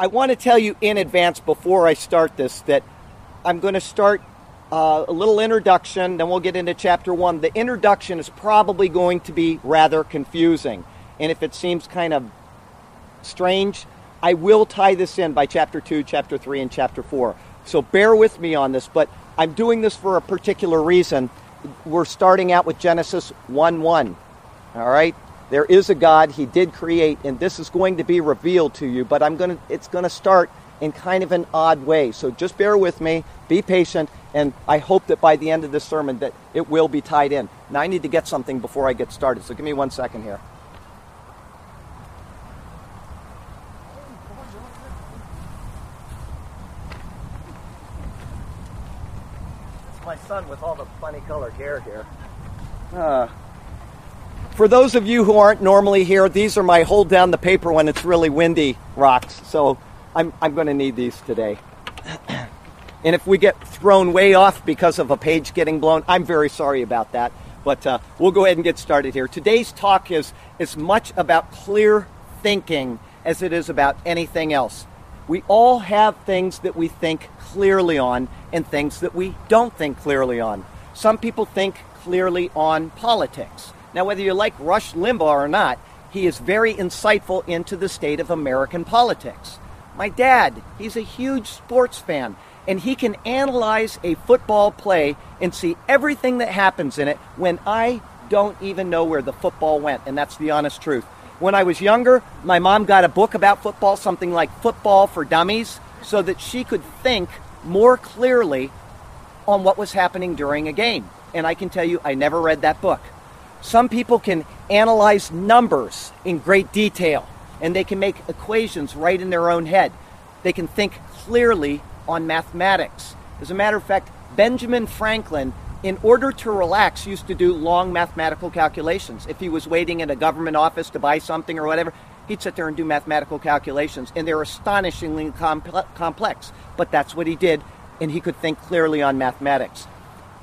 I want to tell you in advance before I start this that I'm going to start uh, a little introduction, then we'll get into chapter one. The introduction is probably going to be rather confusing. And if it seems kind of strange, I will tie this in by chapter two, chapter three, and chapter four. So bear with me on this, but I'm doing this for a particular reason. We're starting out with Genesis 1 1. All right? There is a God, He did create, and this is going to be revealed to you, but I'm gonna it's gonna start in kind of an odd way. So just bear with me, be patient, and I hope that by the end of this sermon that it will be tied in. Now I need to get something before I get started, so give me one second here. It's my son with all the funny colored hair here. Uh, for those of you who aren't normally here, these are my hold down the paper when it's really windy rocks. So I'm, I'm going to need these today. and if we get thrown way off because of a page getting blown, I'm very sorry about that. But uh, we'll go ahead and get started here. Today's talk is as much about clear thinking as it is about anything else. We all have things that we think clearly on and things that we don't think clearly on. Some people think clearly on politics. Now, whether you like Rush Limbaugh or not, he is very insightful into the state of American politics. My dad, he's a huge sports fan, and he can analyze a football play and see everything that happens in it when I don't even know where the football went, and that's the honest truth. When I was younger, my mom got a book about football, something like Football for Dummies, so that she could think more clearly on what was happening during a game. And I can tell you, I never read that book. Some people can analyze numbers in great detail and they can make equations right in their own head. They can think clearly on mathematics. As a matter of fact, Benjamin Franklin, in order to relax, used to do long mathematical calculations. If he was waiting in a government office to buy something or whatever, he'd sit there and do mathematical calculations, and they're astonishingly complex. But that's what he did, and he could think clearly on mathematics.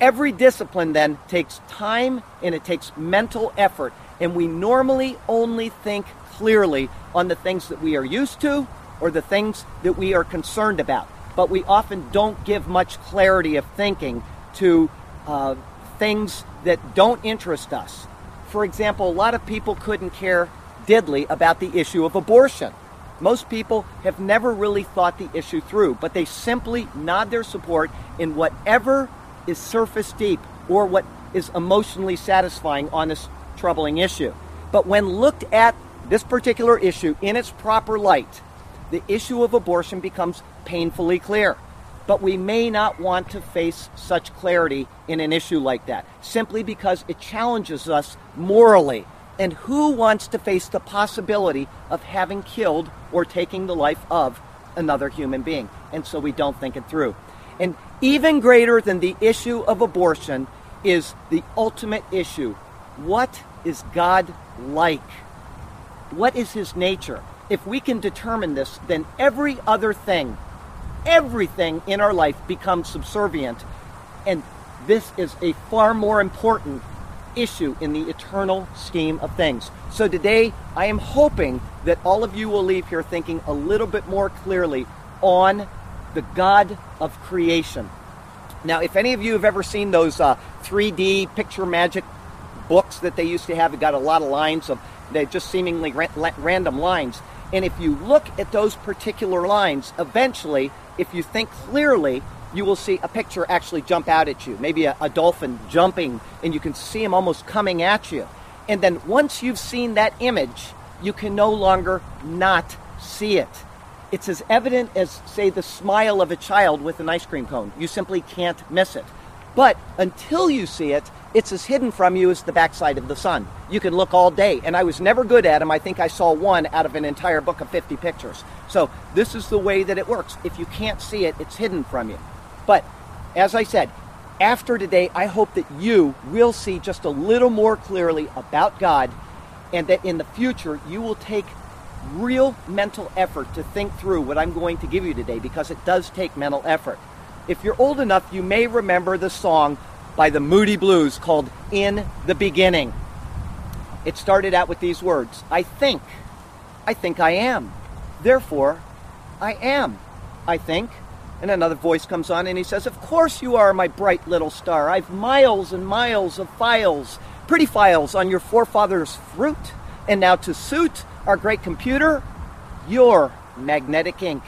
Every discipline then takes time and it takes mental effort, and we normally only think clearly on the things that we are used to or the things that we are concerned about. But we often don't give much clarity of thinking to uh, things that don't interest us. For example, a lot of people couldn't care diddly about the issue of abortion. Most people have never really thought the issue through, but they simply nod their support in whatever is surface deep or what is emotionally satisfying on this troubling issue. But when looked at this particular issue in its proper light, the issue of abortion becomes painfully clear. But we may not want to face such clarity in an issue like that, simply because it challenges us morally. And who wants to face the possibility of having killed or taking the life of another human being? And so we don't think it through. And even greater than the issue of abortion is the ultimate issue. What is God like? What is his nature? If we can determine this, then every other thing, everything in our life becomes subservient. And this is a far more important issue in the eternal scheme of things. So today, I am hoping that all of you will leave here thinking a little bit more clearly on the God of creation. Now, if any of you have ever seen those uh, 3D picture magic books that they used to have, it got a lot of lines of they just seemingly ra- random lines. And if you look at those particular lines, eventually, if you think clearly, you will see a picture actually jump out at you. Maybe a, a dolphin jumping, and you can see him almost coming at you. And then once you've seen that image, you can no longer not see it. It's as evident as, say, the smile of a child with an ice cream cone. You simply can't miss it. But until you see it, it's as hidden from you as the backside of the sun. You can look all day, and I was never good at them. I think I saw one out of an entire book of 50 pictures. So this is the way that it works. If you can't see it, it's hidden from you. But as I said, after today, I hope that you will see just a little more clearly about God, and that in the future you will take real mental effort to think through what I'm going to give you today because it does take mental effort. If you're old enough, you may remember the song by the Moody Blues called In the Beginning. It started out with these words I think, I think I am. Therefore, I am, I think. And another voice comes on and he says, Of course you are, my bright little star. I've miles and miles of files, pretty files on your forefathers' fruit. And now to suit our great computer, you're magnetic ink.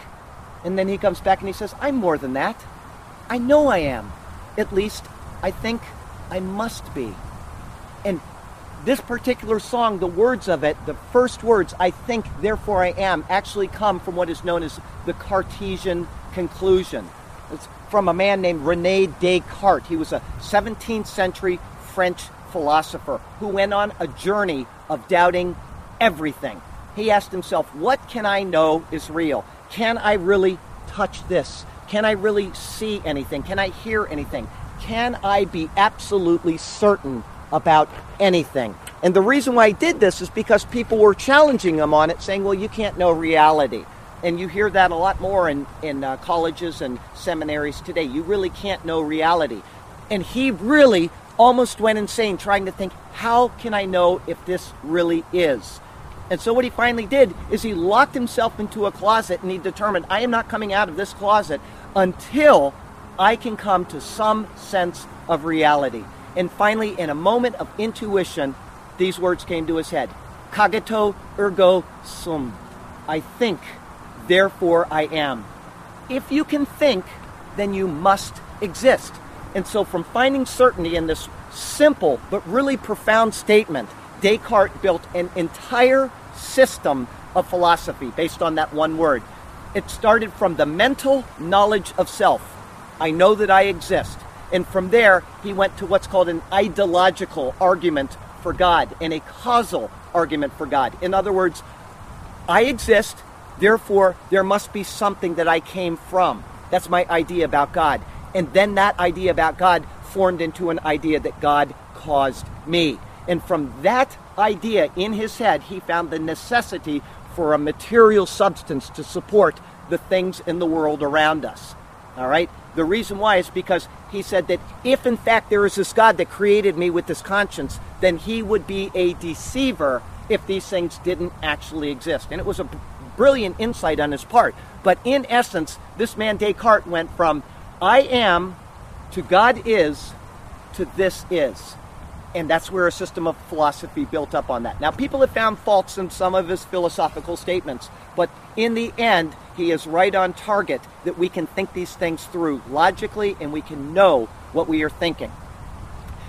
And then he comes back and he says, I'm more than that. I know I am. At least, I think I must be. And this particular song, the words of it, the first words, I think, therefore I am, actually come from what is known as the Cartesian conclusion. It's from a man named Rene Descartes. He was a 17th century French philosopher who went on a journey of doubting everything. He asked himself, What can I know is real? Can I really touch this? Can I really see anything? Can I hear anything? Can I be absolutely certain about anything? And the reason why I did this is because people were challenging him on it, saying, Well, you can't know reality. And you hear that a lot more in, in uh, colleges and seminaries today. You really can't know reality. And he really almost went insane trying to think, how can I know if this really is? And so what he finally did is he locked himself into a closet and he determined, I am not coming out of this closet until I can come to some sense of reality. And finally, in a moment of intuition, these words came to his head Cogito ergo sum. I think therefore I am. If you can think, then you must exist. And so, from finding certainty in this simple but really profound statement, Descartes built an entire system of philosophy based on that one word. It started from the mental knowledge of self. I know that I exist. And from there, he went to what's called an ideological argument for God and a causal argument for God. In other words, I exist, Therefore, there must be something that I came from. That's my idea about God. And then that idea about God formed into an idea that God caused me. And from that idea in his head, he found the necessity for a material substance to support the things in the world around us. All right? The reason why is because he said that if in fact there is this God that created me with this conscience, then he would be a deceiver if these things didn't actually exist. And it was a brilliant insight on his part. But in essence, this man Descartes went from I am to God is to this is. And that's where a system of philosophy built up on that. Now, people have found faults in some of his philosophical statements, but in the end, he is right on target that we can think these things through logically and we can know what we are thinking.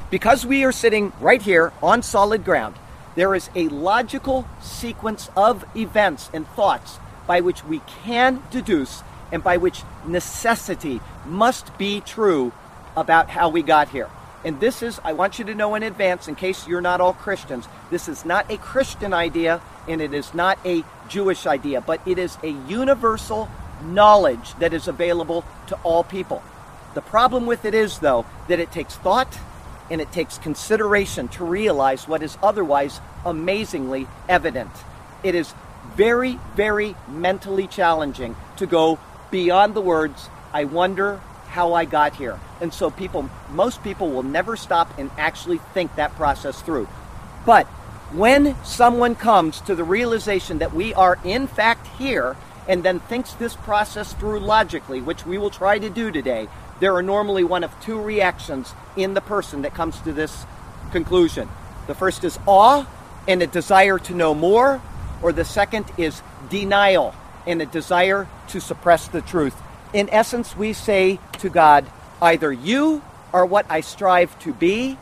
Because we are sitting right here on solid ground, there is a logical sequence of events and thoughts by which we can deduce and by which necessity must be true about how we got here. And this is, I want you to know in advance, in case you're not all Christians, this is not a Christian idea and it is not a Jewish idea, but it is a universal knowledge that is available to all people. The problem with it is, though, that it takes thought and it takes consideration to realize what is otherwise amazingly evident. It is very, very mentally challenging to go beyond the words, I wonder how I got here. And so people most people will never stop and actually think that process through. But when someone comes to the realization that we are in fact here and then thinks this process through logically, which we will try to do today, there are normally one of two reactions in the person that comes to this conclusion. The first is awe and a desire to know more, or the second is denial and a desire to suppress the truth. In essence, we say to God, either you are what I strive to be,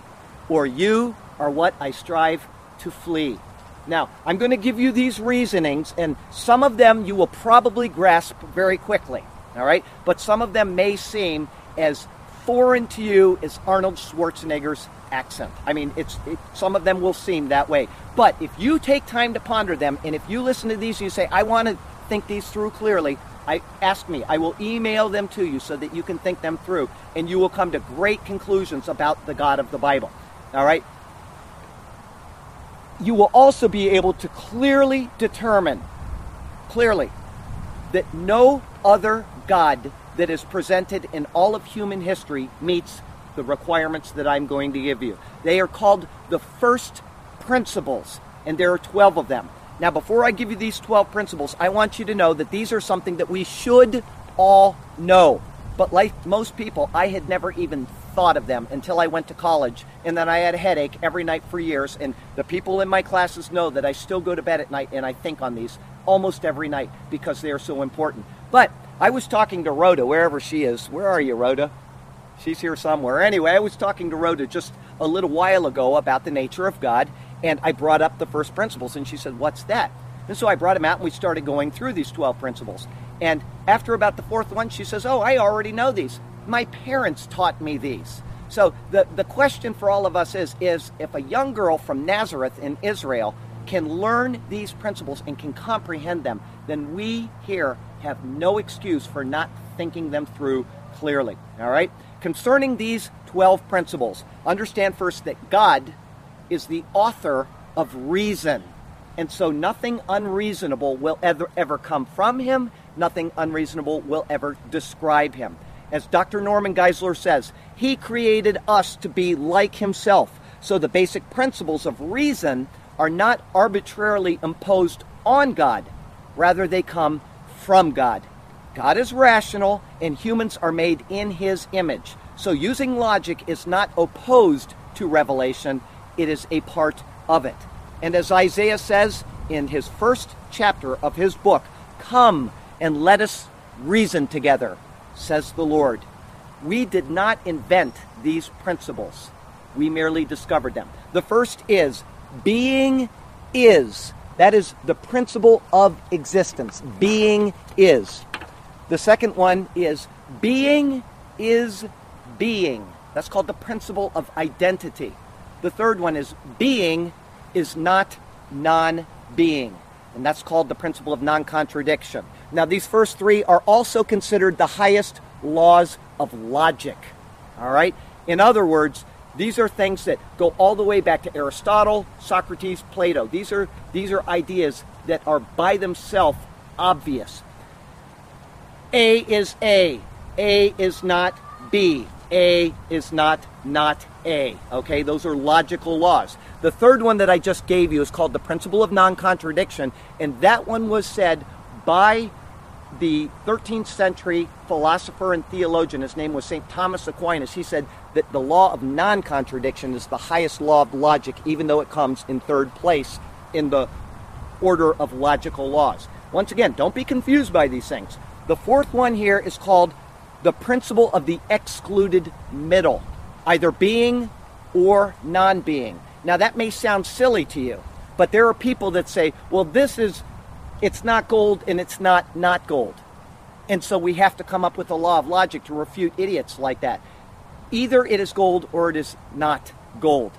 or you are what I strive to flee. Now, I'm going to give you these reasonings, and some of them you will probably grasp very quickly, all right? But some of them may seem as foreign to you as Arnold Schwarzenegger's accent. I mean, it's it, some of them will seem that way. But if you take time to ponder them, and if you listen to these and you say, I want to think these through clearly, I ask me. I will email them to you so that you can think them through, and you will come to great conclusions about the God of the Bible. All right? You will also be able to clearly determine, clearly, that no other God that is presented in all of human history meets the requirements that I'm going to give you. They are called the first principles, and there are 12 of them. Now, before I give you these 12 principles, I want you to know that these are something that we should all know. But like most people, I had never even thought of them until I went to college. And then I had a headache every night for years. And the people in my classes know that I still go to bed at night and I think on these almost every night because they are so important. But I was talking to Rhoda, wherever she is. Where are you, Rhoda? She's here somewhere. Anyway, I was talking to Rhoda just a little while ago about the nature of God. And I brought up the first principles. And she said, What's that? And so I brought him out and we started going through these 12 principles. And after about the fourth one, she says, Oh, I already know these. My parents taught me these. So the, the question for all of us is, is if a young girl from Nazareth in Israel can learn these principles and can comprehend them, then we here have no excuse for not thinking them through clearly. All right? Concerning these 12 principles, understand first that God is the author of reason. And so nothing unreasonable will ever, ever come from him, nothing unreasonable will ever describe him. As Dr. Norman Geisler says, he created us to be like himself. So the basic principles of reason are not arbitrarily imposed on God, rather, they come from God. God is rational, and humans are made in his image. So using logic is not opposed to revelation, it is a part of it. And as Isaiah says in his first chapter of his book, Come and let us reason together says the Lord. We did not invent these principles, we merely discovered them. The first is being is. That is the principle of existence. Being is. The second one is being is being. That's called the principle of identity. The third one is being is not non being. And that's called the principle of non contradiction. Now, these first three are also considered the highest laws of logic. All right? In other words, these are things that go all the way back to Aristotle, Socrates, Plato. These are, these are ideas that are by themselves obvious. A is A. A is not B. A is not not A. Okay, those are logical laws. The third one that I just gave you is called the principle of non contradiction, and that one was said by the 13th century philosopher and theologian, his name was St. Thomas Aquinas, he said that the law of non contradiction is the highest law of logic, even though it comes in third place in the order of logical laws. Once again, don't be confused by these things. The fourth one here is called the principle of the excluded middle, either being or non being. Now, that may sound silly to you, but there are people that say, well, this is it's not gold and it's not not gold. And so we have to come up with a law of logic to refute idiots like that. Either it is gold or it is not gold.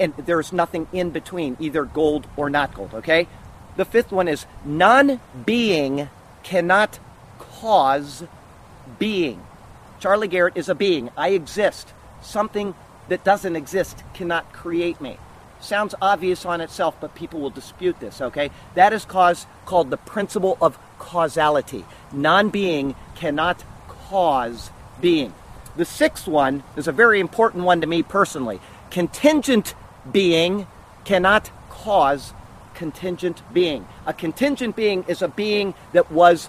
And there's nothing in between, either gold or not gold, okay? The fifth one is non being cannot cause being. Charlie Garrett is a being. I exist. Something that doesn't exist cannot create me. Sounds obvious on itself, but people will dispute this, okay? That is cause, called the principle of causality. Non being cannot cause being. The sixth one is a very important one to me personally. Contingent being cannot cause contingent being. A contingent being is a being that was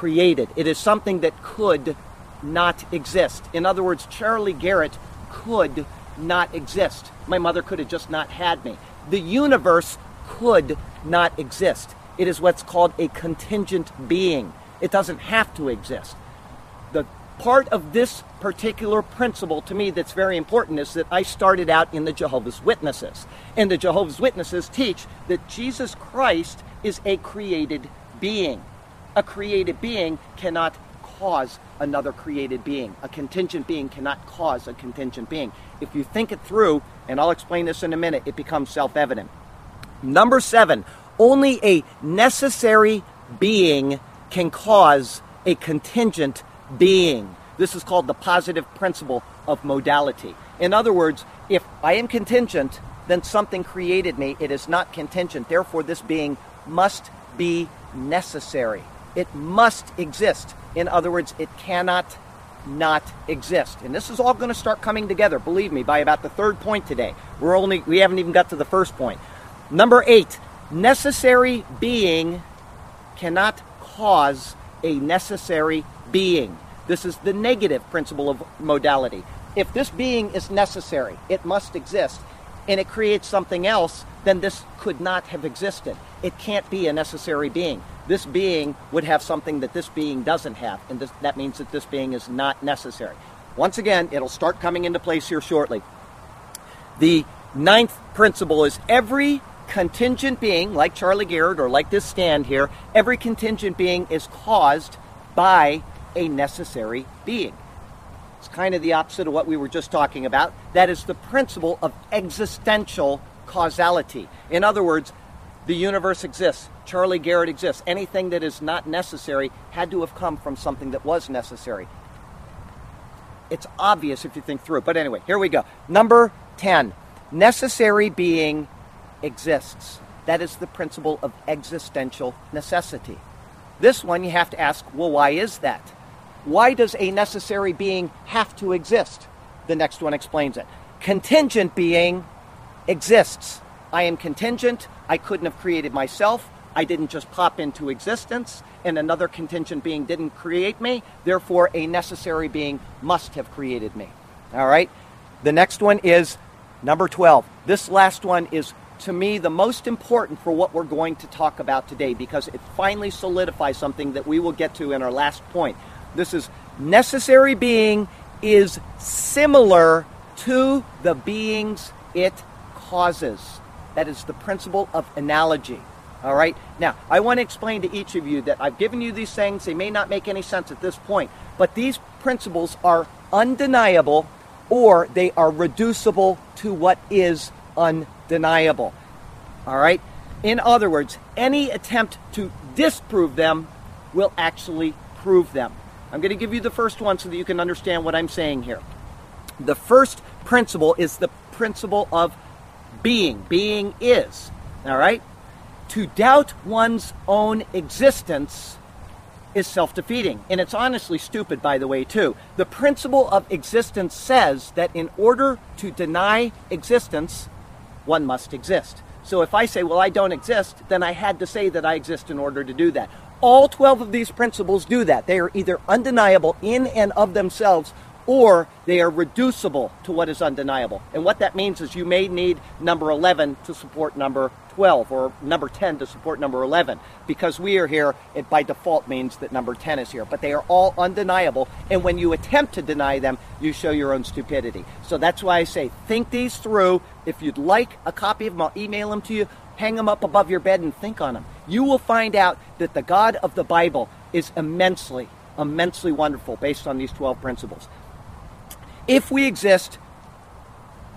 created, it is something that could not exist. In other words, Charlie Garrett could not exist. My mother could have just not had me. The universe could not exist. It is what's called a contingent being. It doesn't have to exist. The part of this particular principle to me that's very important is that I started out in the Jehovah's Witnesses. And the Jehovah's Witnesses teach that Jesus Christ is a created being. A created being cannot cause another created being. A contingent being cannot cause a contingent being. If you think it through, and I'll explain this in a minute, it becomes self evident. Number seven, only a necessary being can cause a contingent being. This is called the positive principle of modality. In other words, if I am contingent, then something created me. It is not contingent. Therefore, this being must be necessary. It must exist. In other words, it cannot not exist. And this is all going to start coming together, believe me, by about the third point today. We're only we haven't even got to the first point. Number 8, necessary being cannot cause a necessary being. This is the negative principle of modality. If this being is necessary, it must exist, and it creates something else, then this could not have existed. It can't be a necessary being. This being would have something that this being doesn't have, and this, that means that this being is not necessary. Once again, it'll start coming into place here shortly. The ninth principle is every contingent being, like Charlie Garrett or like this stand here, every contingent being is caused by a necessary being. It's kind of the opposite of what we were just talking about. That is the principle of existential causality. In other words, the universe exists. Charlie Garrett exists. Anything that is not necessary had to have come from something that was necessary. It's obvious if you think through it. But anyway, here we go. Number 10 necessary being exists. That is the principle of existential necessity. This one you have to ask well, why is that? Why does a necessary being have to exist? The next one explains it. Contingent being exists. I am contingent. I couldn't have created myself. I didn't just pop into existence, and another contingent being didn't create me. Therefore, a necessary being must have created me. All right? The next one is number 12. This last one is, to me, the most important for what we're going to talk about today because it finally solidifies something that we will get to in our last point. This is necessary being is similar to the beings it causes. That is the principle of analogy. All right? Now, I want to explain to each of you that I've given you these things. They may not make any sense at this point, but these principles are undeniable or they are reducible to what is undeniable. All right? In other words, any attempt to disprove them will actually prove them. I'm going to give you the first one so that you can understand what I'm saying here. The first principle is the principle of being. Being is. All right? To doubt one's own existence is self defeating. And it's honestly stupid, by the way, too. The principle of existence says that in order to deny existence, one must exist. So if I say, well, I don't exist, then I had to say that I exist in order to do that. All 12 of these principles do that. They are either undeniable in and of themselves or they are reducible to what is undeniable. And what that means is you may need number 11 to support number 12 or number 10 to support number 11. Because we are here, it by default means that number 10 is here. But they are all undeniable. And when you attempt to deny them, you show your own stupidity. So that's why I say think these through. If you'd like a copy of them, I'll email them to you. Hang them up above your bed and think on them. You will find out that the God of the Bible is immensely, immensely wonderful based on these 12 principles. If we exist,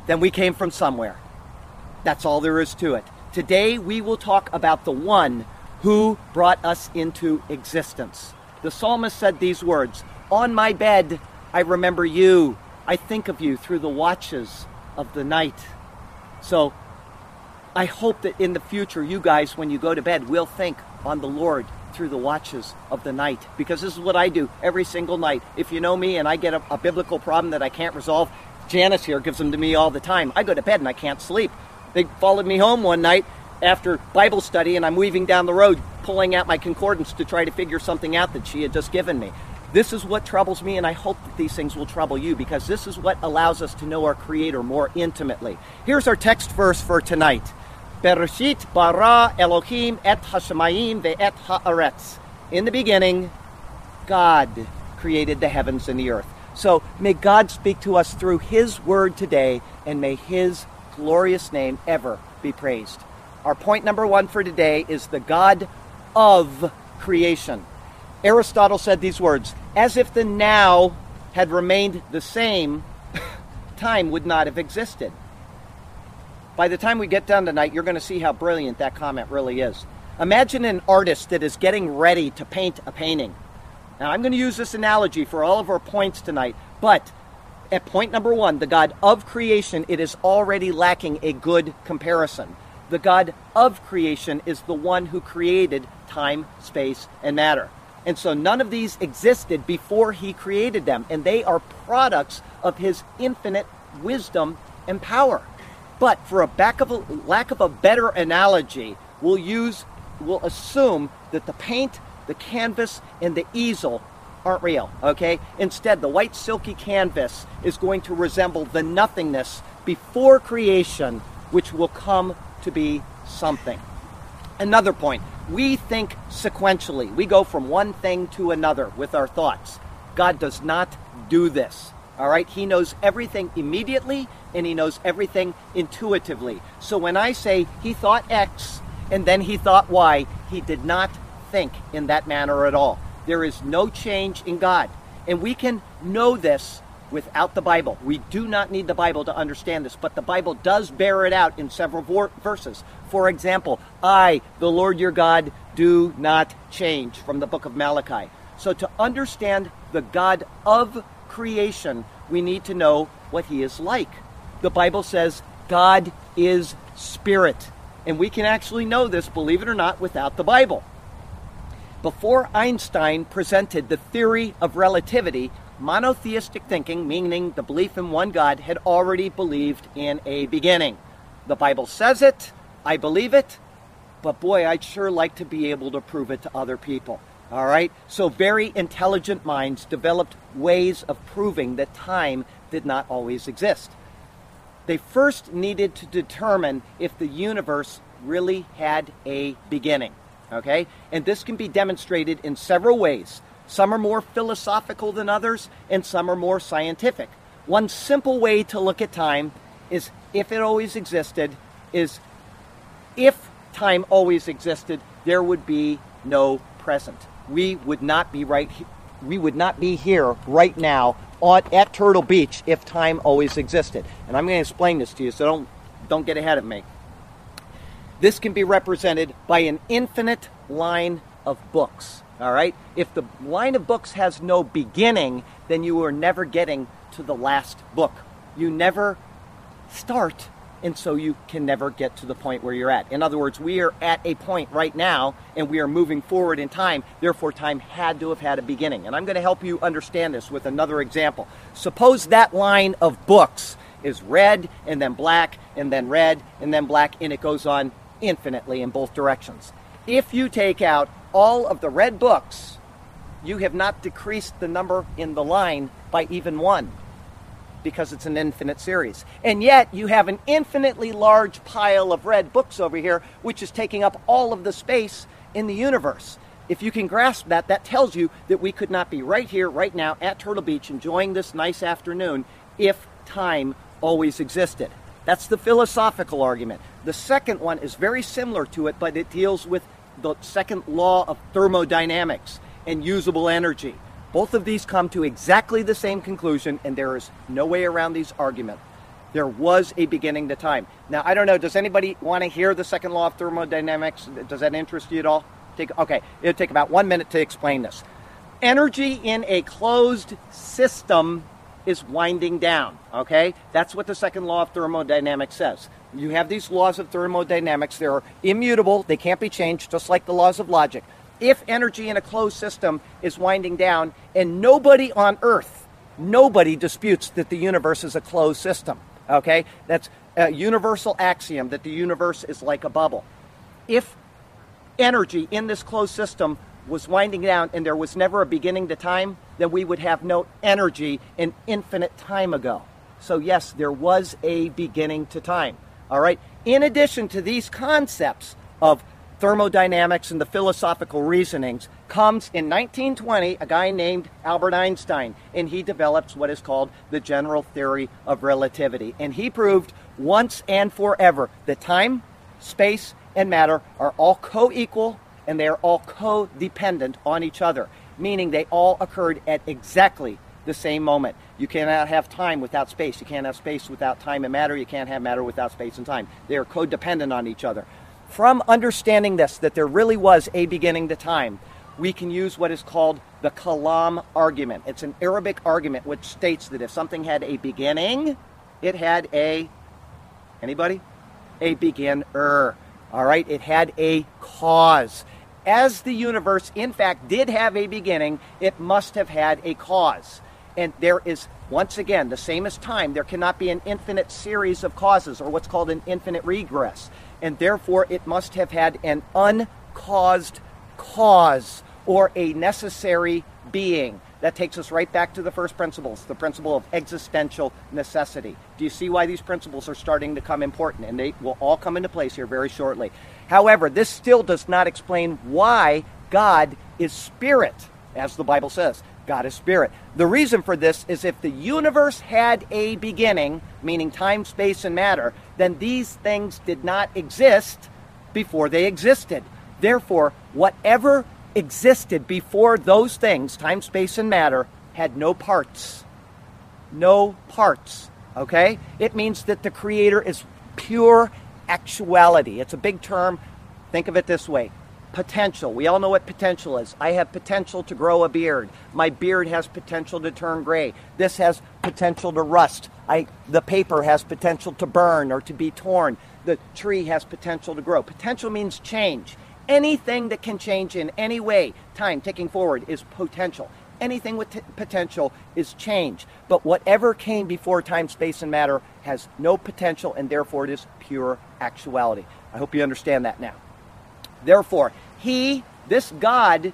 then we came from somewhere. That's all there is to it. Today we will talk about the one who brought us into existence. The psalmist said these words On my bed, I remember you. I think of you through the watches of the night. So I hope that in the future, you guys, when you go to bed, will think on the Lord through the watches of the night because this is what I do every single night. If you know me and I get a, a, biblical problem that I can't resolve, Janice here gives them to me all the time. I go to bed and I can't sleep. They followed me home one night after Bible study and I'm weaving down the road pulling out my concordance to try to figure something out that she had just given me. This is what troubles me, and I hope that these things will trouble you because this is what allows us to know our Creator more intimately. Here's our text verse for tonight. Bereshit bara Elohim et hashemayim ve'et haaretz. In the beginning, God created the heavens and the earth. So may God speak to us through His word today, and may His glorious name ever be praised. Our point number one for today is the God of creation. Aristotle said these words as if the now had remained the same, time would not have existed. By the time we get done tonight, you're going to see how brilliant that comment really is. Imagine an artist that is getting ready to paint a painting. Now, I'm going to use this analogy for all of our points tonight, but at point number one, the God of creation, it is already lacking a good comparison. The God of creation is the one who created time, space, and matter. And so none of these existed before he created them, and they are products of his infinite wisdom and power. But for a, of a lack of a better analogy, we'll use we'll assume that the paint, the canvas, and the easel aren't real, okay? Instead, the white silky canvas is going to resemble the nothingness before creation, which will come to be something. Another point we think sequentially, we go from one thing to another with our thoughts. God does not do this. All right? He knows everything immediately and he knows everything intuitively. So when I say he thought X and then he thought Y, he did not think in that manner at all. There is no change in God. And we can know this without the Bible. We do not need the Bible to understand this, but the Bible does bear it out in several verses. For example, I, the Lord your God, do not change from the book of Malachi. So to understand the God of creation, we need to know what he is like. The Bible says God is spirit. And we can actually know this, believe it or not, without the Bible. Before Einstein presented the theory of relativity, monotheistic thinking, meaning the belief in one God, had already believed in a beginning. The Bible says it, I believe it, but boy, I'd sure like to be able to prove it to other people. All right? So, very intelligent minds developed ways of proving that time did not always exist. They first needed to determine if the universe really had a beginning. Okay? And this can be demonstrated in several ways. Some are more philosophical than others, and some are more scientific. One simple way to look at time is if it always existed, is if time always existed, there would be no present. We would not be right we would not be here right now on, at Turtle Beach if time always existed. And I'm going to explain this to you, so don't don't get ahead of me. This can be represented by an infinite line of books. All right? If the line of books has no beginning, then you are never getting to the last book. You never start, and so you can never get to the point where you're at. In other words, we are at a point right now, and we are moving forward in time. Therefore, time had to have had a beginning. And I'm going to help you understand this with another example. Suppose that line of books is red, and then black, and then red, and then black, and it goes on infinitely in both directions. If you take out all of the red books, you have not decreased the number in the line by even one because it's an infinite series. And yet you have an infinitely large pile of red books over here, which is taking up all of the space in the universe. If you can grasp that, that tells you that we could not be right here, right now, at Turtle Beach, enjoying this nice afternoon if time always existed. That's the philosophical argument. The second one is very similar to it, but it deals with the second law of thermodynamics and usable energy. Both of these come to exactly the same conclusion, and there is no way around these arguments. There was a beginning to time. Now, I don't know, does anybody want to hear the second law of thermodynamics? Does that interest you at all? Take, okay, it'll take about one minute to explain this. Energy in a closed system is winding down, okay? That's what the second law of thermodynamics says. You have these laws of thermodynamics, they're immutable, they can't be changed, just like the laws of logic. If energy in a closed system is winding down, and nobody on Earth, nobody disputes that the universe is a closed system, okay? That's a universal axiom that the universe is like a bubble. If energy in this closed system was winding down and there was never a beginning to time, then we would have no energy an infinite time ago. So, yes, there was a beginning to time. All right. In addition to these concepts of thermodynamics and the philosophical reasonings, comes in 1920 a guy named Albert Einstein, and he develops what is called the general theory of relativity. And he proved once and forever that time, space, and matter are all co equal and they are all co-dependent on each other, meaning they all occurred at exactly the same moment. You cannot have time without space. You can't have space without time and matter. You can't have matter without space and time. They are codependent on each other. From understanding this, that there really was a beginning to time, we can use what is called the Kalam argument. It's an Arabic argument which states that if something had a beginning, it had a anybody? A beginner. All right, it had a cause. As the universe, in fact, did have a beginning, it must have had a cause. And there is, once again, the same as time, there cannot be an infinite series of causes or what's called an infinite regress. And therefore, it must have had an uncaused cause or a necessary being. That takes us right back to the first principles, the principle of existential necessity. Do you see why these principles are starting to come important? And they will all come into place here very shortly. However, this still does not explain why God is spirit, as the Bible says. God is spirit. The reason for this is if the universe had a beginning, meaning time, space, and matter, then these things did not exist before they existed. Therefore, whatever existed before those things, time, space, and matter, had no parts. No parts. Okay? It means that the Creator is pure actuality. It's a big term. Think of it this way potential. We all know what potential is. I have potential to grow a beard. My beard has potential to turn gray. This has potential to rust. I, the paper has potential to burn or to be torn. The tree has potential to grow. Potential means change. Anything that can change in any way, time ticking forward, is potential. Anything with t- potential is change. But whatever came before time, space, and matter has no potential, and therefore it is pure actuality. I hope you understand that now. Therefore, he, this God,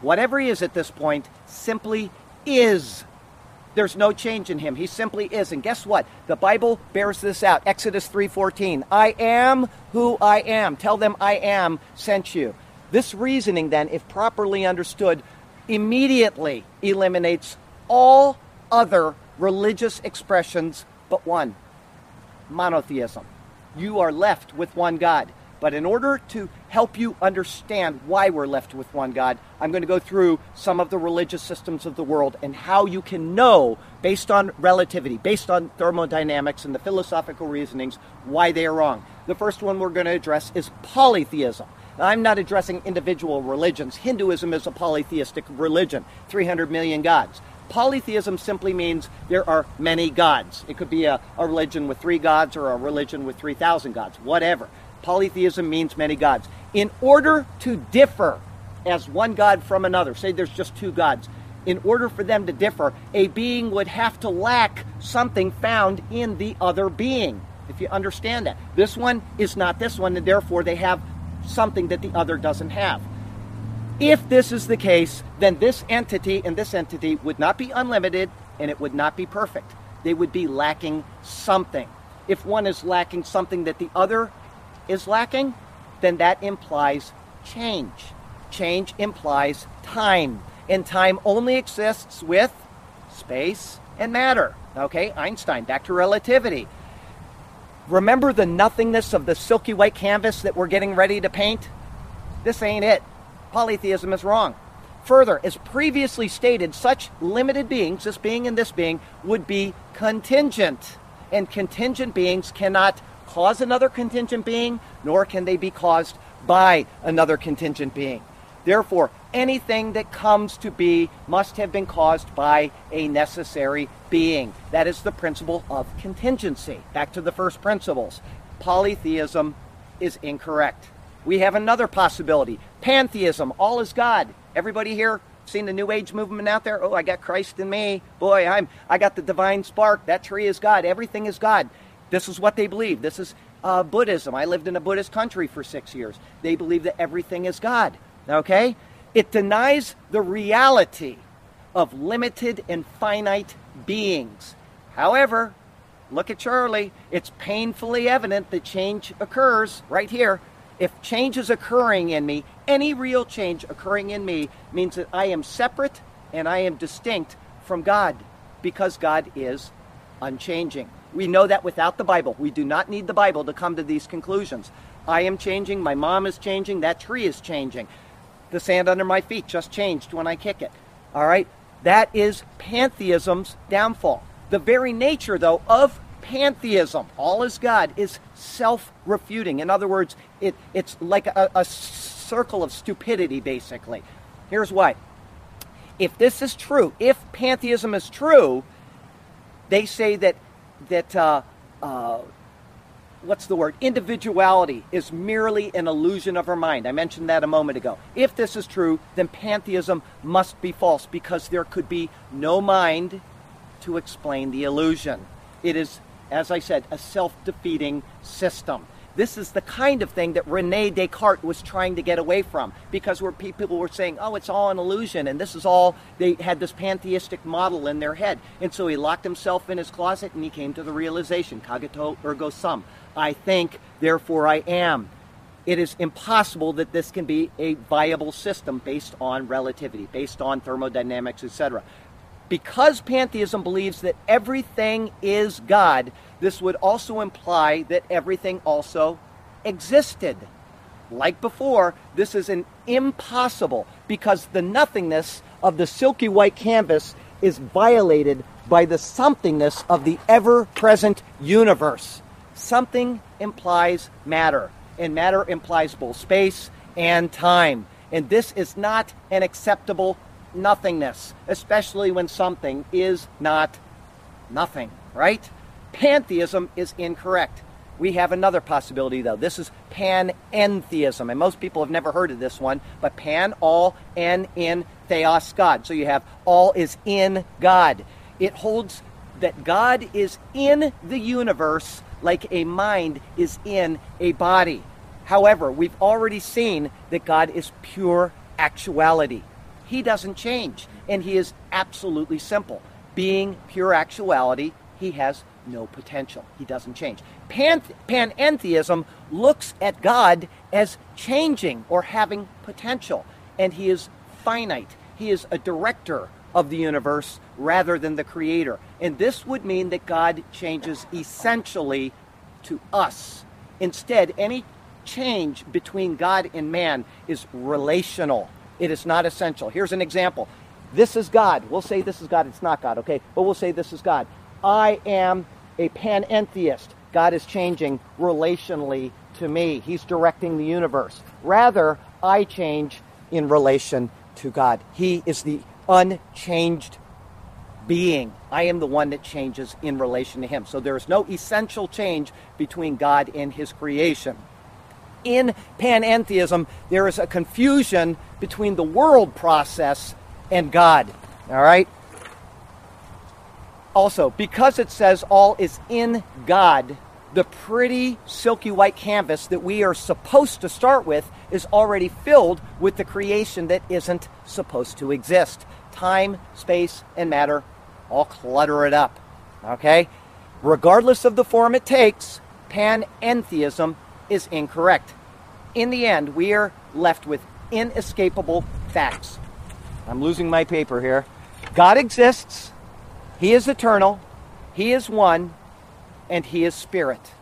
whatever he is at this point, simply is. There's no change in him. He simply is. And guess what? The Bible bears this out. Exodus 3:14. I am who I am. Tell them I am sent you. This reasoning then, if properly understood, immediately eliminates all other religious expressions but one. Monotheism. You are left with one God. But in order to help you understand why we're left with one God, I'm going to go through some of the religious systems of the world and how you can know, based on relativity, based on thermodynamics and the philosophical reasonings, why they are wrong. The first one we're going to address is polytheism. I'm not addressing individual religions. Hinduism is a polytheistic religion, 300 million gods. Polytheism simply means there are many gods. It could be a, a religion with three gods or a religion with 3,000 gods, whatever. Polytheism means many gods. In order to differ as one God from another, say there's just two gods, in order for them to differ, a being would have to lack something found in the other being. If you understand that. This one is not this one, and therefore they have something that the other doesn't have. If this is the case, then this entity and this entity would not be unlimited and it would not be perfect. They would be lacking something. If one is lacking something that the other is lacking, then that implies change. Change implies time, and time only exists with space and matter. Okay, Einstein, back to relativity. Remember the nothingness of the silky white canvas that we're getting ready to paint? This ain't it. Polytheism is wrong. Further, as previously stated, such limited beings, this being and this being, would be contingent. And contingent beings cannot cause another contingent being, nor can they be caused by another contingent being. Therefore, anything that comes to be must have been caused by a necessary being. That is the principle of contingency. Back to the first principles. Polytheism is incorrect. We have another possibility pantheism. All is God. Everybody here seen the New Age movement out there? Oh, I got Christ in me. Boy, I'm I got the divine spark. That tree is God. Everything is God. This is what they believe. This is uh, Buddhism. I lived in a Buddhist country for six years. They believe that everything is God. Okay? It denies the reality of limited and finite beings. However, look at Charlie. It's painfully evident that change occurs right here. If change is occurring in me, any real change occurring in me means that I am separate and I am distinct from God because God is unchanging. We know that without the Bible. We do not need the Bible to come to these conclusions. I am changing, my mom is changing, that tree is changing. The sand under my feet just changed when I kick it. All right? That is pantheism's downfall. The very nature, though, of pantheism, all is God, is self refuting. In other words, it, it's like a, a circle of stupidity, basically. Here's why. If this is true, if pantheism is true, they say that that uh, uh, what's the word? Individuality is merely an illusion of our mind. I mentioned that a moment ago. If this is true, then pantheism must be false because there could be no mind to explain the illusion. It is, as I said, a self defeating system. This is the kind of thing that Rene Descartes was trying to get away from because where people were saying, oh, it's all an illusion, and this is all, they had this pantheistic model in their head. And so he locked himself in his closet and he came to the realization, cogito ergo sum. I think, therefore I am. It is impossible that this can be a viable system based on relativity, based on thermodynamics, etc. Because pantheism believes that everything is God, this would also imply that everything also existed. Like before, this is an impossible because the nothingness of the silky white canvas is violated by the somethingness of the ever present universe. Something implies matter, and matter implies both space and time. And this is not an acceptable nothingness, especially when something is not nothing, right? Pantheism is incorrect. We have another possibility, though. This is panentheism, and most people have never heard of this one. But pan, all, en, in, theos, God. So you have all is in God. It holds that God is in the universe like a mind is in a body. However, we've already seen that God is pure actuality. He doesn't change, and He is absolutely simple. Being pure actuality, He has no potential. He doesn't change. Pan- panentheism looks at God as changing or having potential, and He is finite. He is a director of the universe rather than the creator. And this would mean that God changes essentially to us. Instead, any change between God and man is relational. It is not essential. Here's an example. This is God. We'll say this is God. It's not God, okay? But we'll say this is God. I am a panentheist. God is changing relationally to me. He's directing the universe. Rather, I change in relation to God. He is the unchanged being. I am the one that changes in relation to Him. So there is no essential change between God and His creation. In panentheism, there is a confusion between the world process and God. All right? Also, because it says all is in God, the pretty silky white canvas that we are supposed to start with is already filled with the creation that isn't supposed to exist. Time, space, and matter all clutter it up. Okay? Regardless of the form it takes, panentheism is incorrect. In the end, we are left with inescapable facts. I'm losing my paper here. God exists, He is eternal, He is one, and He is spirit.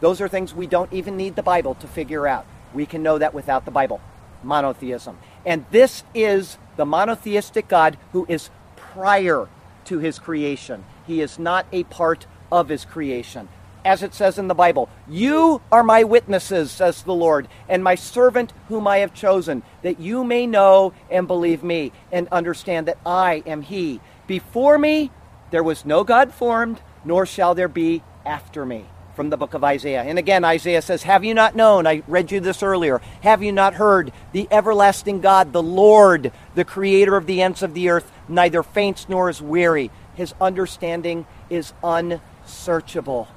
Those are things we don't even need the Bible to figure out. We can know that without the Bible. Monotheism. And this is the monotheistic God who is prior to his creation. He is not a part of his creation. As it says in the Bible, you are my witnesses, says the Lord, and my servant whom I have chosen, that you may know and believe me and understand that I am he. Before me there was no God formed, nor shall there be after me from the book of Isaiah. And again, Isaiah says, Have you not known? I read you this earlier. Have you not heard? The everlasting God, the Lord, the creator of the ends of the earth, neither faints nor is weary. His understanding is unsearchable.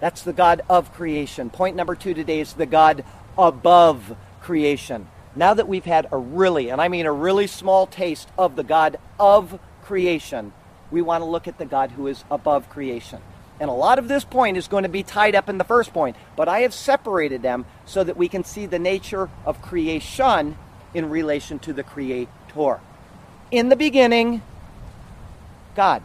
That's the God of creation. Point number two today is the God above creation. Now that we've had a really, and I mean a really small taste of the God of creation, we want to look at the God who is above creation. And a lot of this point is going to be tied up in the first point, but I have separated them so that we can see the nature of creation in relation to the Creator. In the beginning, God.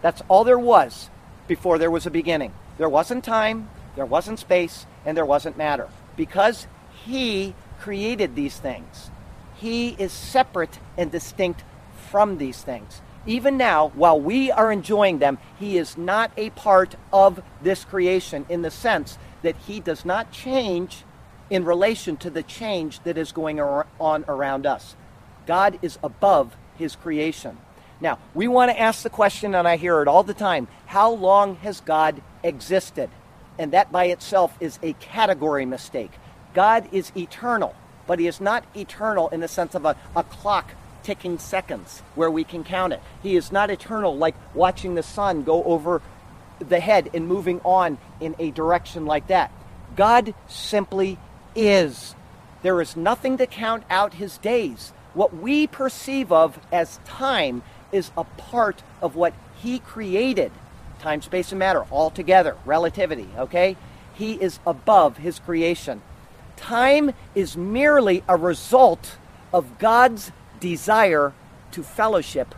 That's all there was before there was a beginning. There wasn't time, there wasn't space, and there wasn't matter. Because He created these things, He is separate and distinct from these things. Even now, while we are enjoying them, He is not a part of this creation in the sense that He does not change in relation to the change that is going on around us. God is above His creation. Now, we want to ask the question, and I hear it all the time how long has God existed? And that by itself is a category mistake. God is eternal, but He is not eternal in the sense of a, a clock ticking seconds where we can count it. He is not eternal like watching the sun go over the head and moving on in a direction like that. God simply is. There is nothing to count out his days. What we perceive of as time is a part of what he created. Time, space, and matter all together, relativity, okay? He is above his creation. Time is merely a result of God's desire to fellowship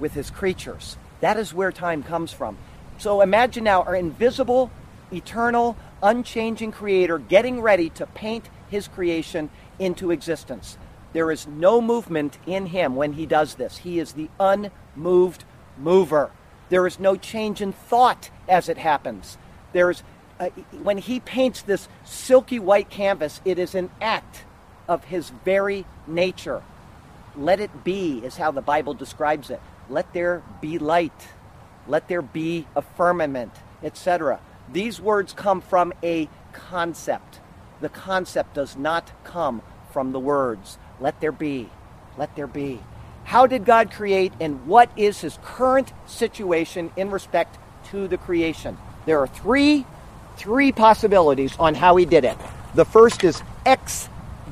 with his creatures. That is where time comes from. So imagine now our invisible, eternal, unchanging creator getting ready to paint his creation into existence. There is no movement in him when he does this. He is the unmoved mover. There is no change in thought as it happens. There's uh, when he paints this silky white canvas, it is an act of his very nature. Let it be is how the Bible describes it. Let there be light. Let there be a firmament, etc. These words come from a concept. The concept does not come from the words. Let there be. Let there be. How did God create and what is his current situation in respect to the creation? There are three three possibilities on how he did it. The first is ex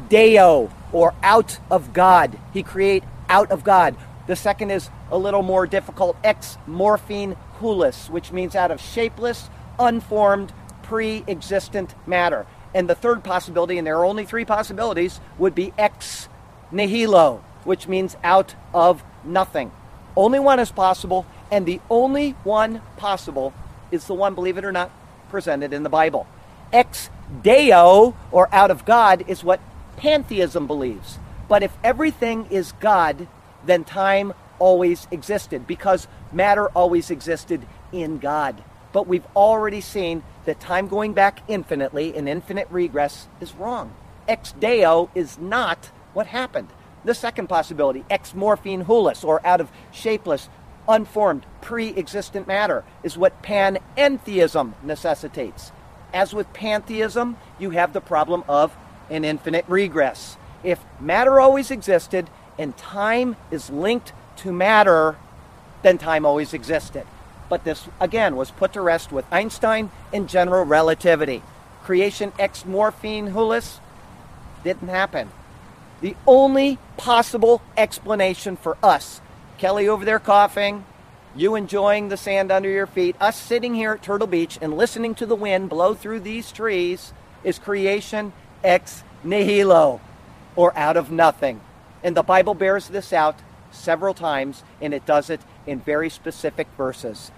deo or out of God. He create out of God. The second is a little more difficult, ex morphine hulis, which means out of shapeless, unformed, pre-existent matter. And the third possibility, and there are only three possibilities, would be ex nihilo, which means out of nothing. Only one is possible, and the only one possible is the one, believe it or not, presented in the Bible. Ex deo, or out of God, is what pantheism believes. But if everything is God, then time always existed because matter always existed in God. But we've already seen that time going back infinitely in infinite regress is wrong. Ex deo is not what happened. The second possibility, ex morphine hulis, or out of shapeless, unformed, pre existent matter, is what panentheism necessitates. As with pantheism, you have the problem of an infinite regress. If matter always existed and time is linked to matter, then time always existed. But this, again, was put to rest with Einstein and general relativity. Creation ex morphine hulis didn't happen. The only possible explanation for us Kelly over there coughing, you enjoying the sand under your feet, us sitting here at Turtle Beach and listening to the wind blow through these trees is creation ex nihilo, or out of nothing. And the Bible bears this out several times, and it does it in very specific verses.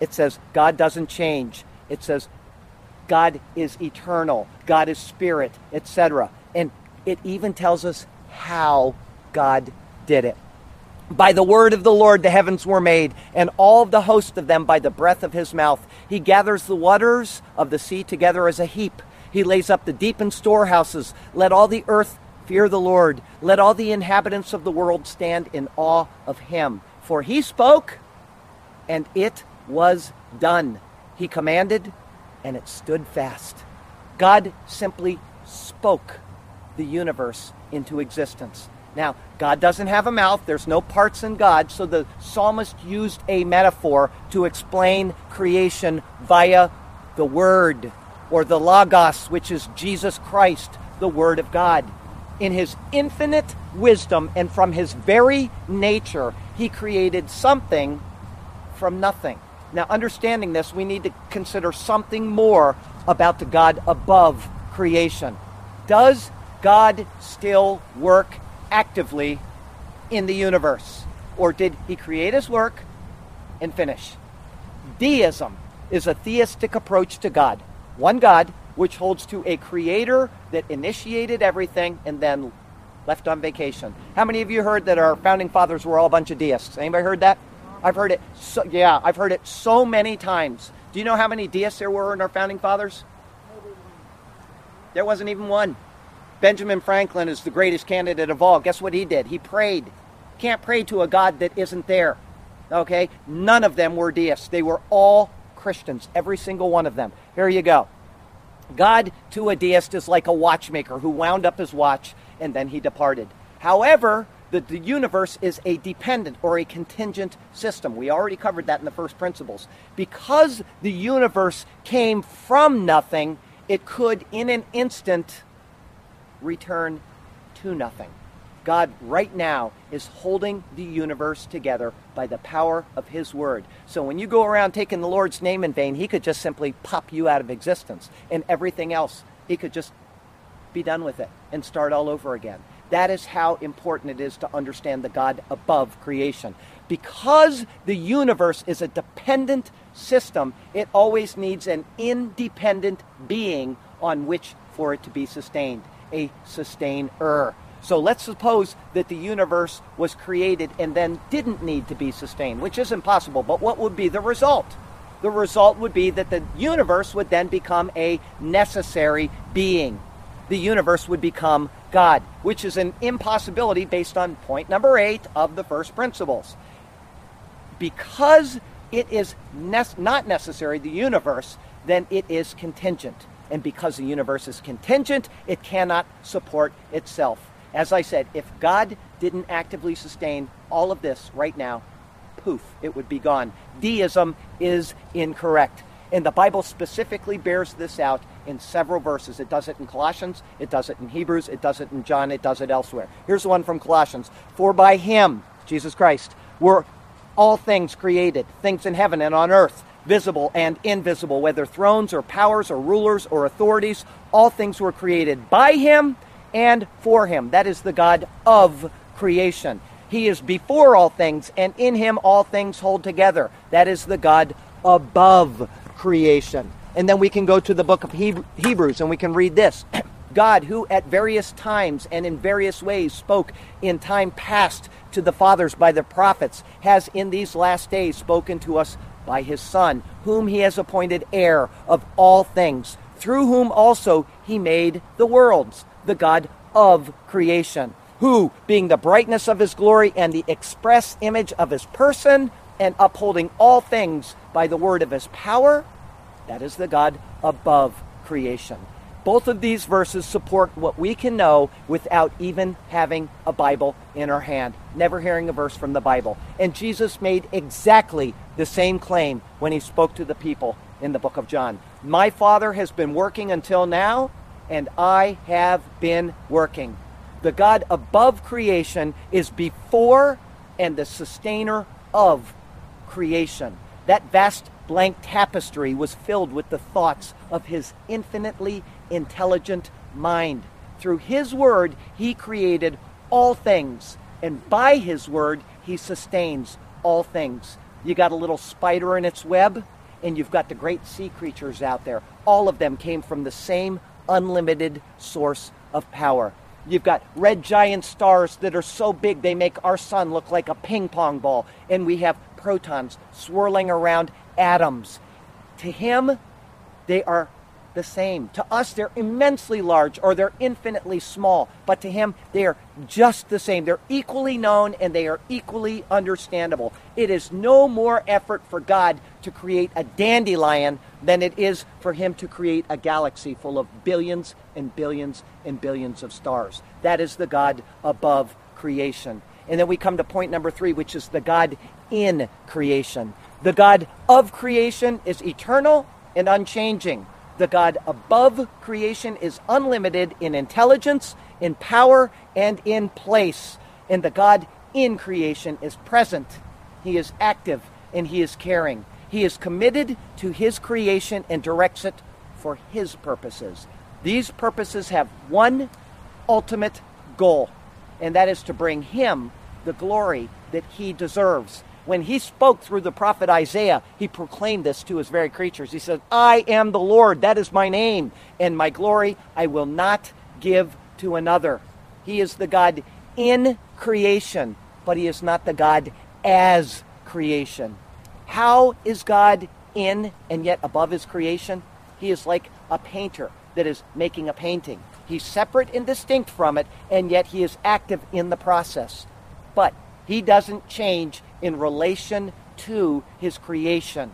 It says, God doesn't change. It says, God is eternal, God is spirit, etc. And it even tells us how God did it. By the word of the Lord the heavens were made, and all the host of them by the breath of his mouth. He gathers the waters of the sea together as a heap. He lays up the deep in storehouses. Let all the earth fear the Lord. Let all the inhabitants of the world stand in awe of him. For he spoke, and it was done. He commanded, and it stood fast. God simply spoke the universe into existence. Now, God doesn't have a mouth, there's no parts in God, so the psalmist used a metaphor to explain creation via the Word, or the Logos, which is Jesus Christ, the Word of God. In his infinite wisdom and from his very nature, he created something from nothing. Now, understanding this, we need to consider something more about the God above creation. Does God still work actively in the universe? Or did he create his work and finish? Deism is a theistic approach to God. One God, which holds to a creator that initiated everything and then left on vacation. How many of you heard that our founding fathers were all a bunch of deists? Anybody heard that? I've heard it. So, yeah, I've heard it so many times. Do you know how many deists there were in our founding fathers? There wasn't even one. Benjamin Franklin is the greatest candidate of all. Guess what he did? He prayed. Can't pray to a God that isn't there. Okay? None of them were deists. They were all Christians, every single one of them. Here you go. God to a deist is like a watchmaker who wound up his watch and then he departed. However, the the universe is a dependent or a contingent system. We already covered that in the first principles. Because the universe came from nothing, it could in an instant return to nothing. God right now is holding the universe together by the power of His Word. So when you go around taking the Lord's name in vain, He could just simply pop you out of existence, and everything else, He could just be done with it and start all over again. That is how important it is to understand the God above creation. Because the universe is a dependent system, it always needs an independent being on which for it to be sustained, a sustainer. So let's suppose that the universe was created and then didn't need to be sustained, which is impossible. But what would be the result? The result would be that the universe would then become a necessary being. The universe would become God, which is an impossibility based on point number eight of the first principles. Because it is ne- not necessary, the universe, then it is contingent. And because the universe is contingent, it cannot support itself. As I said, if God didn't actively sustain all of this right now, poof, it would be gone. Deism is incorrect. And the Bible specifically bears this out in several verses. It does it in Colossians, it does it in Hebrews, it does it in John, it does it elsewhere. Here's one from Colossians For by him, Jesus Christ, were all things created, things in heaven and on earth, visible and invisible, whether thrones or powers or rulers or authorities, all things were created by him and for him. That is the God of creation. He is before all things, and in him all things hold together. That is the God above creation. And then we can go to the book of Hebrews and we can read this. God, who at various times and in various ways spoke in time past to the fathers by the prophets, has in these last days spoken to us by his Son, whom he has appointed heir of all things, through whom also he made the worlds the God of creation, who, being the brightness of his glory and the express image of his person, and upholding all things by the word of his power, that is the God above creation. Both of these verses support what we can know without even having a Bible in our hand, never hearing a verse from the Bible. And Jesus made exactly the same claim when he spoke to the people in the book of John. My Father has been working until now, and I have been working. The God above creation is before and the sustainer of creation. That vast blank tapestry was filled with the thoughts of his infinitely intelligent mind. Through his word, he created all things, and by his word, he sustains all things. You got a little spider in its web, and you've got the great sea creatures out there. All of them came from the same unlimited source of power. You've got red giant stars that are so big they make our sun look like a ping pong ball. And we have protons swirling around atoms. To him, they are the same. To us, they're immensely large or they're infinitely small. But to him, they are just the same. They're equally known and they are equally understandable. It is no more effort for God to create a dandelion than it is for him to create a galaxy full of billions and billions and billions of stars. That is the God above creation. And then we come to point number three, which is the God in creation. The God of creation is eternal and unchanging. The God above creation is unlimited in intelligence, in power, and in place. And the God in creation is present. He is active and he is caring. He is committed to his creation and directs it for his purposes. These purposes have one ultimate goal, and that is to bring him the glory that he deserves. When he spoke through the prophet Isaiah, he proclaimed this to his very creatures. He said, I am the Lord, that is my name, and my glory I will not give to another. He is the God in creation, but he is not the God as creation. How is God in and yet above his creation? He is like a painter that is making a painting. He's separate and distinct from it, and yet he is active in the process. But he doesn't change in relation to his creation.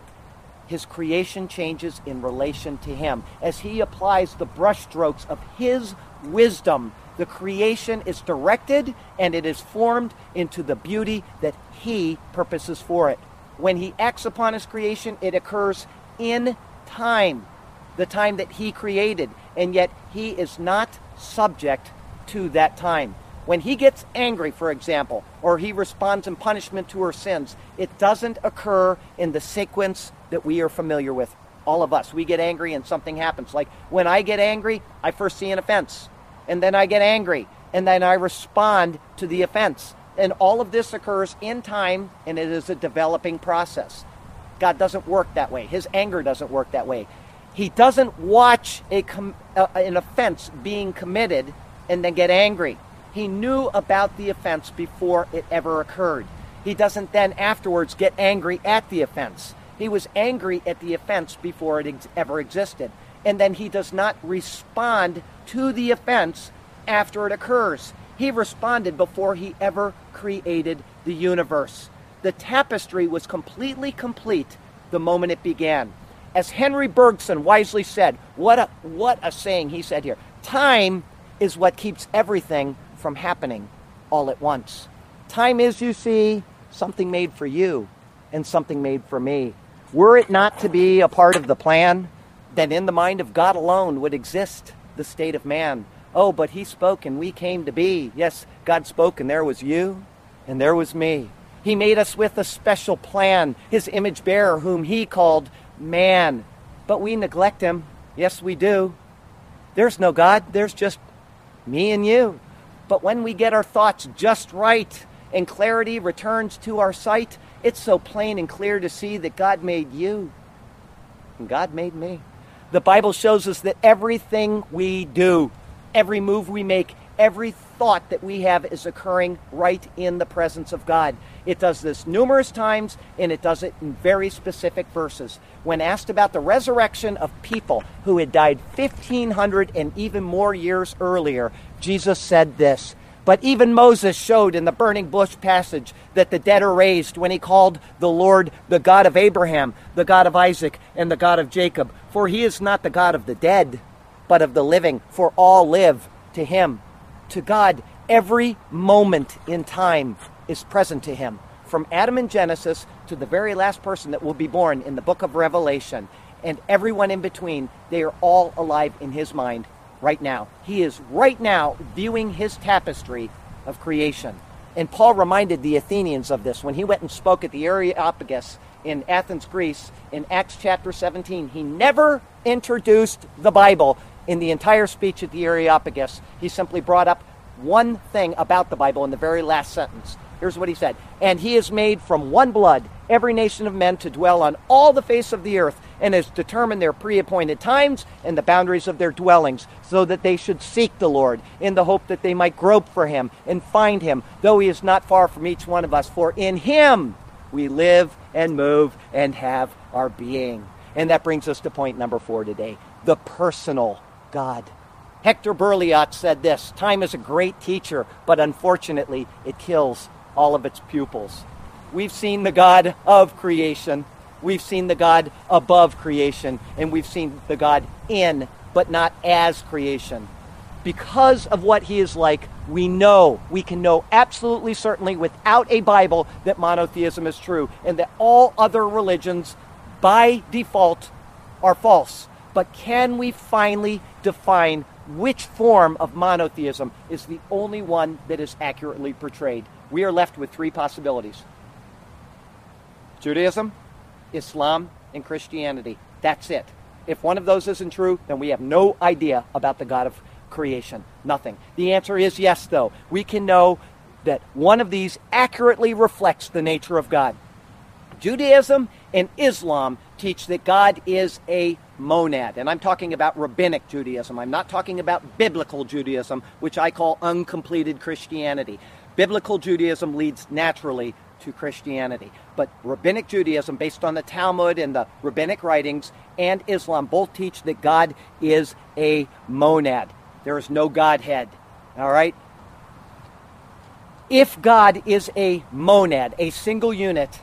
His creation changes in relation to him as he applies the brushstrokes of his wisdom The creation is directed and it is formed into the beauty that He purposes for it. When He acts upon His creation, it occurs in time, the time that He created, and yet He is not subject to that time. When He gets angry, for example, or He responds in punishment to her sins, it doesn't occur in the sequence that we are familiar with. All of us, we get angry and something happens. Like when I get angry, I first see an offense and then I get angry, and then I respond to the offense. And all of this occurs in time, and it is a developing process. God doesn't work that way. His anger doesn't work that way. He doesn't watch a com- uh, an offense being committed and then get angry. He knew about the offense before it ever occurred. He doesn't then afterwards get angry at the offense. He was angry at the offense before it ex- ever existed and then he does not respond to the offense after it occurs. He responded before he ever created the universe. The tapestry was completely complete the moment it began. As Henry Bergson wisely said, what a, what a saying he said here time is what keeps everything from happening all at once. Time is, you see, something made for you and something made for me. Were it not to be a part of the plan, then in the mind of God alone would exist the state of man. Oh, but he spoke and we came to be. Yes, God spoke and there was you and there was me. He made us with a special plan, his image bearer, whom he called man. But we neglect him. Yes, we do. There's no God, there's just me and you. But when we get our thoughts just right and clarity returns to our sight, it's so plain and clear to see that God made you and God made me. The Bible shows us that everything we do, every move we make, every thought that we have is occurring right in the presence of God. It does this numerous times and it does it in very specific verses. When asked about the resurrection of people who had died 1500 and even more years earlier, Jesus said this but even Moses showed in the burning bush passage that the dead are raised when he called the Lord the God of Abraham, the God of Isaac, and the God of Jacob. For he is not the God of the dead, but of the living, for all live to him. To God, every moment in time is present to him. From Adam in Genesis to the very last person that will be born in the book of Revelation, and everyone in between, they are all alive in his mind right now. He is right now viewing his tapestry of creation. And Paul reminded the Athenians of this when he went and spoke at the Areopagus in Athens, Greece, in Acts chapter 17. He never introduced the Bible in the entire speech at the Areopagus. He simply brought up one thing about the Bible in the very last sentence. Here's what he said And he is made from one blood every nation of men to dwell on all the face of the earth, and has determined their pre appointed times and the boundaries of their dwellings, so that they should seek the Lord, in the hope that they might grope for him and find him, though he is not far from each one of us. For in him we live and move and have our being. And that brings us to point number four today the personal God. Hector Berlioz said this Time is a great teacher, but unfortunately, it kills all of its pupils. We've seen the God of creation, we've seen the God above creation, and we've seen the God in, but not as creation. Because of what he is like, we know, we can know absolutely certainly without a Bible that monotheism is true and that all other religions by default are false. But can we finally define which form of monotheism is the only one that is accurately portrayed? we are left with three possibilities Judaism, Islam, and Christianity. That's it. If one of those isn't true, then we have no idea about the God of creation. Nothing. The answer is yes, though. We can know that one of these accurately reflects the nature of God. Judaism and Islam teach that God is a monad. And I'm talking about rabbinic Judaism. I'm not talking about biblical Judaism, which I call uncompleted Christianity. Biblical Judaism leads naturally to Christianity. But Rabbinic Judaism, based on the Talmud and the rabbinic writings, and Islam both teach that God is a monad. There is no Godhead. All right? If God is a monad, a single unit,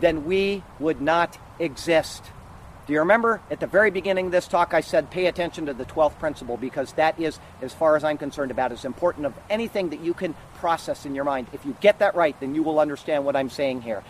then we would not exist. Do you remember at the very beginning of this talk I said pay attention to the 12th principle because that is, as far as I'm concerned, about as important of anything that you can process in your mind. If you get that right, then you will understand what I'm saying here.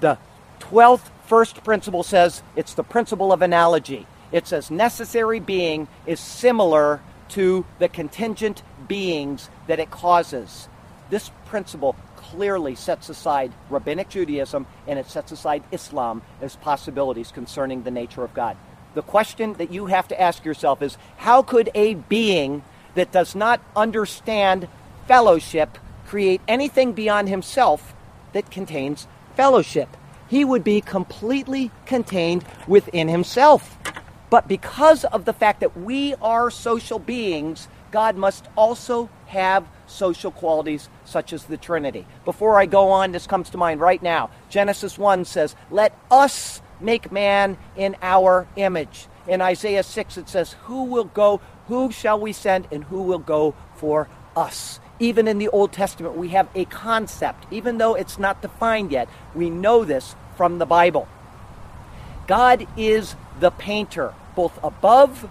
The 12th first principle says it's the principle of analogy. It says necessary being is similar to the contingent beings that it causes. This principle clearly sets aside rabbinic Judaism and it sets aside Islam as possibilities concerning the nature of God. The question that you have to ask yourself is how could a being that does not understand fellowship create anything beyond himself that contains fellowship? He would be completely contained within himself. But because of the fact that we are social beings, God must also have social qualities such as the Trinity. Before I go on, this comes to mind right now. Genesis 1 says, Let us make man in our image. In Isaiah 6, it says, Who will go, who shall we send, and who will go for us? Even in the Old Testament, we have a concept. Even though it's not defined yet, we know this from the Bible. God is the painter, both above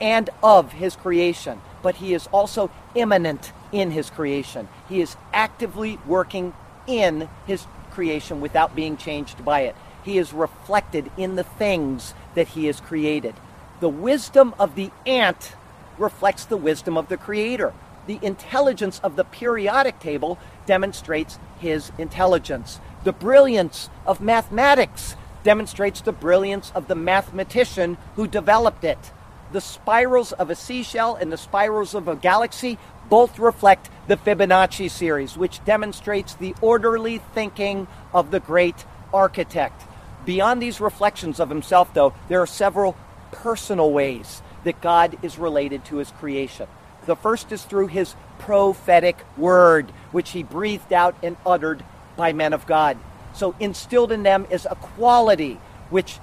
and of his creation, but he is also immanent in his creation. He is actively working in his creation without being changed by it. He is reflected in the things that he has created. The wisdom of the ant reflects the wisdom of the creator. The intelligence of the periodic table demonstrates his intelligence. The brilliance of mathematics demonstrates the brilliance of the mathematician who developed it. The spirals of a seashell and the spirals of a galaxy both reflect the Fibonacci series, which demonstrates the orderly thinking of the great architect. Beyond these reflections of himself, though, there are several personal ways that God is related to his creation. The first is through his prophetic word, which he breathed out and uttered by men of God. So instilled in them is a quality which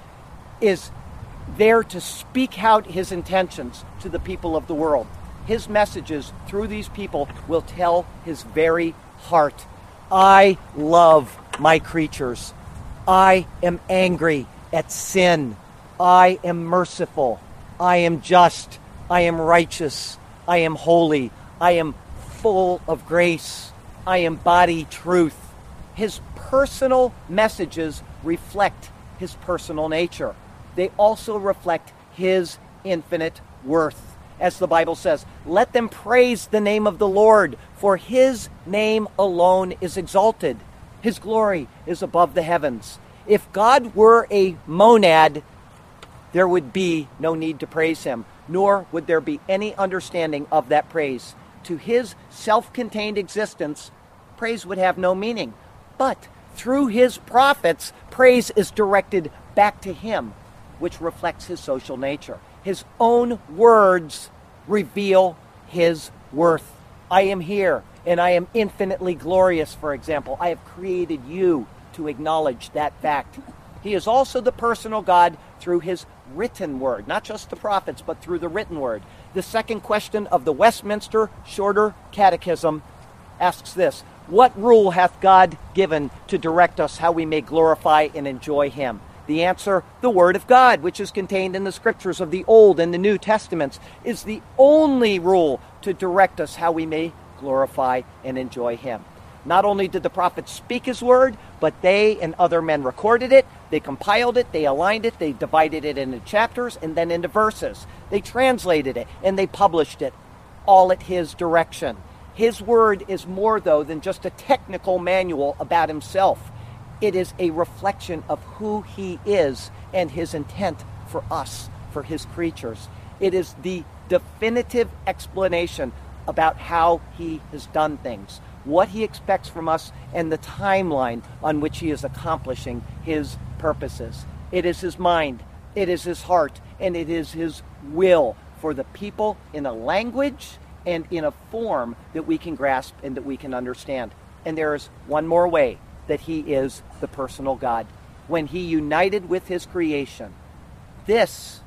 is there to speak out his intentions to the people of the world. His messages through these people will tell his very heart. I love my creatures. I am angry at sin. I am merciful. I am just. I am righteous. I am holy. I am full of grace. I embody truth. His personal messages reflect his personal nature. They also reflect his infinite worth as the Bible says. Let them praise the name of the Lord, for his name alone is exalted. His glory is above the heavens. If God were a monad, there would be no need to praise him, nor would there be any understanding of that praise. To his self contained existence, praise would have no meaning. But through his prophets, praise is directed back to him, which reflects his social nature. His own words reveal his worth. I am here and I am infinitely glorious, for example. I have created you to acknowledge that fact. He is also the personal God through his written word, not just the prophets, but through the written word. The second question of the Westminster Shorter Catechism asks this What rule hath God given to direct us how we may glorify and enjoy him? The answer, the Word of God, which is contained in the scriptures of the Old and the New Testaments, is the only rule to direct us how we may glorify and enjoy Him. Not only did the prophets speak His Word, but they and other men recorded it, they compiled it, they aligned it, they divided it into chapters and then into verses. They translated it and they published it, all at His direction. His Word is more, though, than just a technical manual about Himself. It is a reflection of who he is and his intent for us, for his creatures. It is the definitive explanation about how he has done things, what he expects from us, and the timeline on which he is accomplishing his purposes. It is his mind, it is his heart, and it is his will for the people in a language and in a form that we can grasp and that we can understand. And there is one more way that he is the personal God. When he united with his creation, this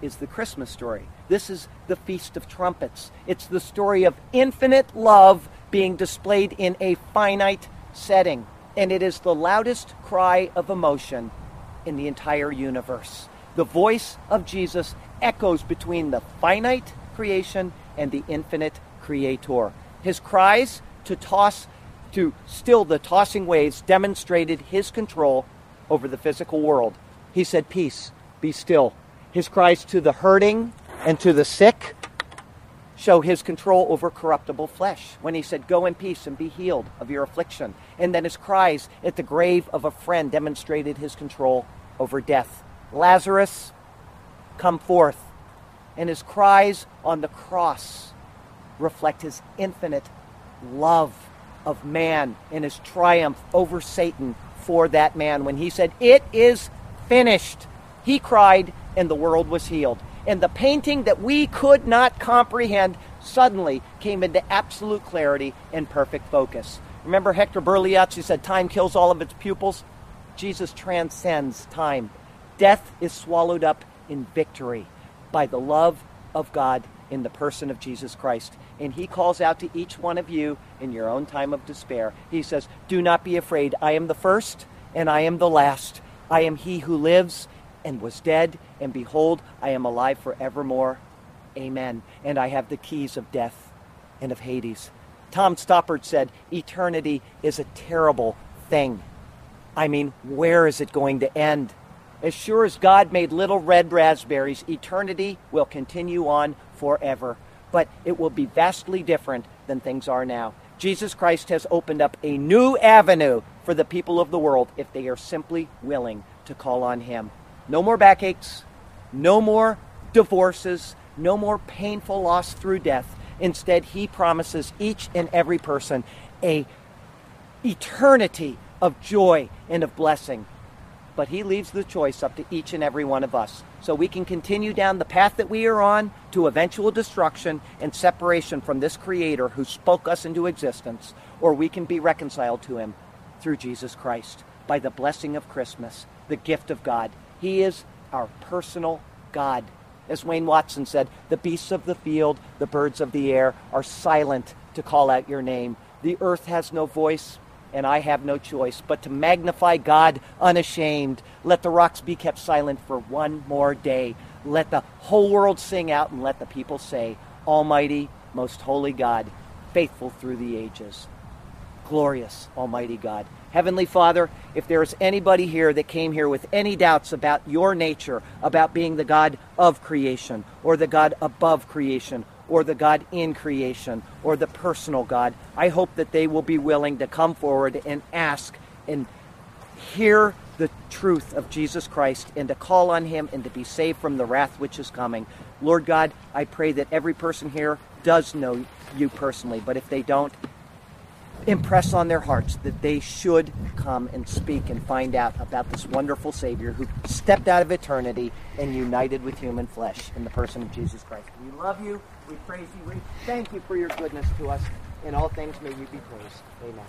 is the Christmas story. This is the Feast of Trumpets. It's the story of infinite love being displayed in a finite setting. And it is the loudest cry of emotion in the entire universe. The voice of Jesus echoes between the finite creation and the infinite creator. His cries to toss to still the tossing waves demonstrated his control over the physical world. He said, Peace, be still. His cries to the hurting and to the sick show his control over corruptible flesh when he said, Go in peace and be healed of your affliction. And then his cries at the grave of a friend demonstrated his control over death. Lazarus, come forth. And his cries on the cross reflect his infinite love of man and his triumph over Satan for that man. When he said, It is finished, he cried, and the world was healed. And the painting that we could not comprehend suddenly came into absolute clarity and perfect focus. Remember Hector Berlioz who said, Time kills all of its pupils? Jesus transcends time. Death is swallowed up in victory by the love of God in the person of Jesus Christ. And he calls out to each one of you in your own time of despair. He says, Do not be afraid. I am the first and I am the last. I am he who lives and was dead, and behold, I am alive forevermore. Amen. And I have the keys of death and of Hades. Tom Stoppard said, Eternity is a terrible thing. I mean, where is it going to end? As sure as God made little red raspberries, eternity will continue on forever. But it will be vastly different than things are now. Jesus Christ has opened up a new avenue for the people of the world if they are simply willing to call on Him. No more backaches, no more divorces, no more painful loss through death. Instead, He promises each and every person a eternity of joy and of blessing but he leaves the choice up to each and every one of us. So we can continue down the path that we are on to eventual destruction and separation from this Creator who spoke us into existence, or we can be reconciled to Him through Jesus Christ by the blessing of Christmas, the gift of God. He is our personal God. As Wayne Watson said, the beasts of the field, the birds of the air are silent to call out your name. The earth has no voice, and I have no choice but to magnify God unashamed. Let the rocks be kept silent for one more day. Let the whole world sing out, and let the people say, Almighty, most holy God, faithful through the ages. Glorious, Almighty God. Heavenly Father, if there is anybody here that came here with any doubts about your nature, about being the God of creation, or the God above creation, or the God in creation or the personal God. I hope that they will be willing to come forward and ask and hear the truth of Jesus Christ and to call on him and to be saved from the wrath which is coming. Lord God, I pray that every person here does know you personally, but if they don't, impress on their hearts that they should come and speak and find out about this wonderful Savior who stepped out of eternity and united with human flesh in the person of Jesus Christ. We love you. We praise you. We thank you for your goodness to us. In all things, may you be praised. Amen.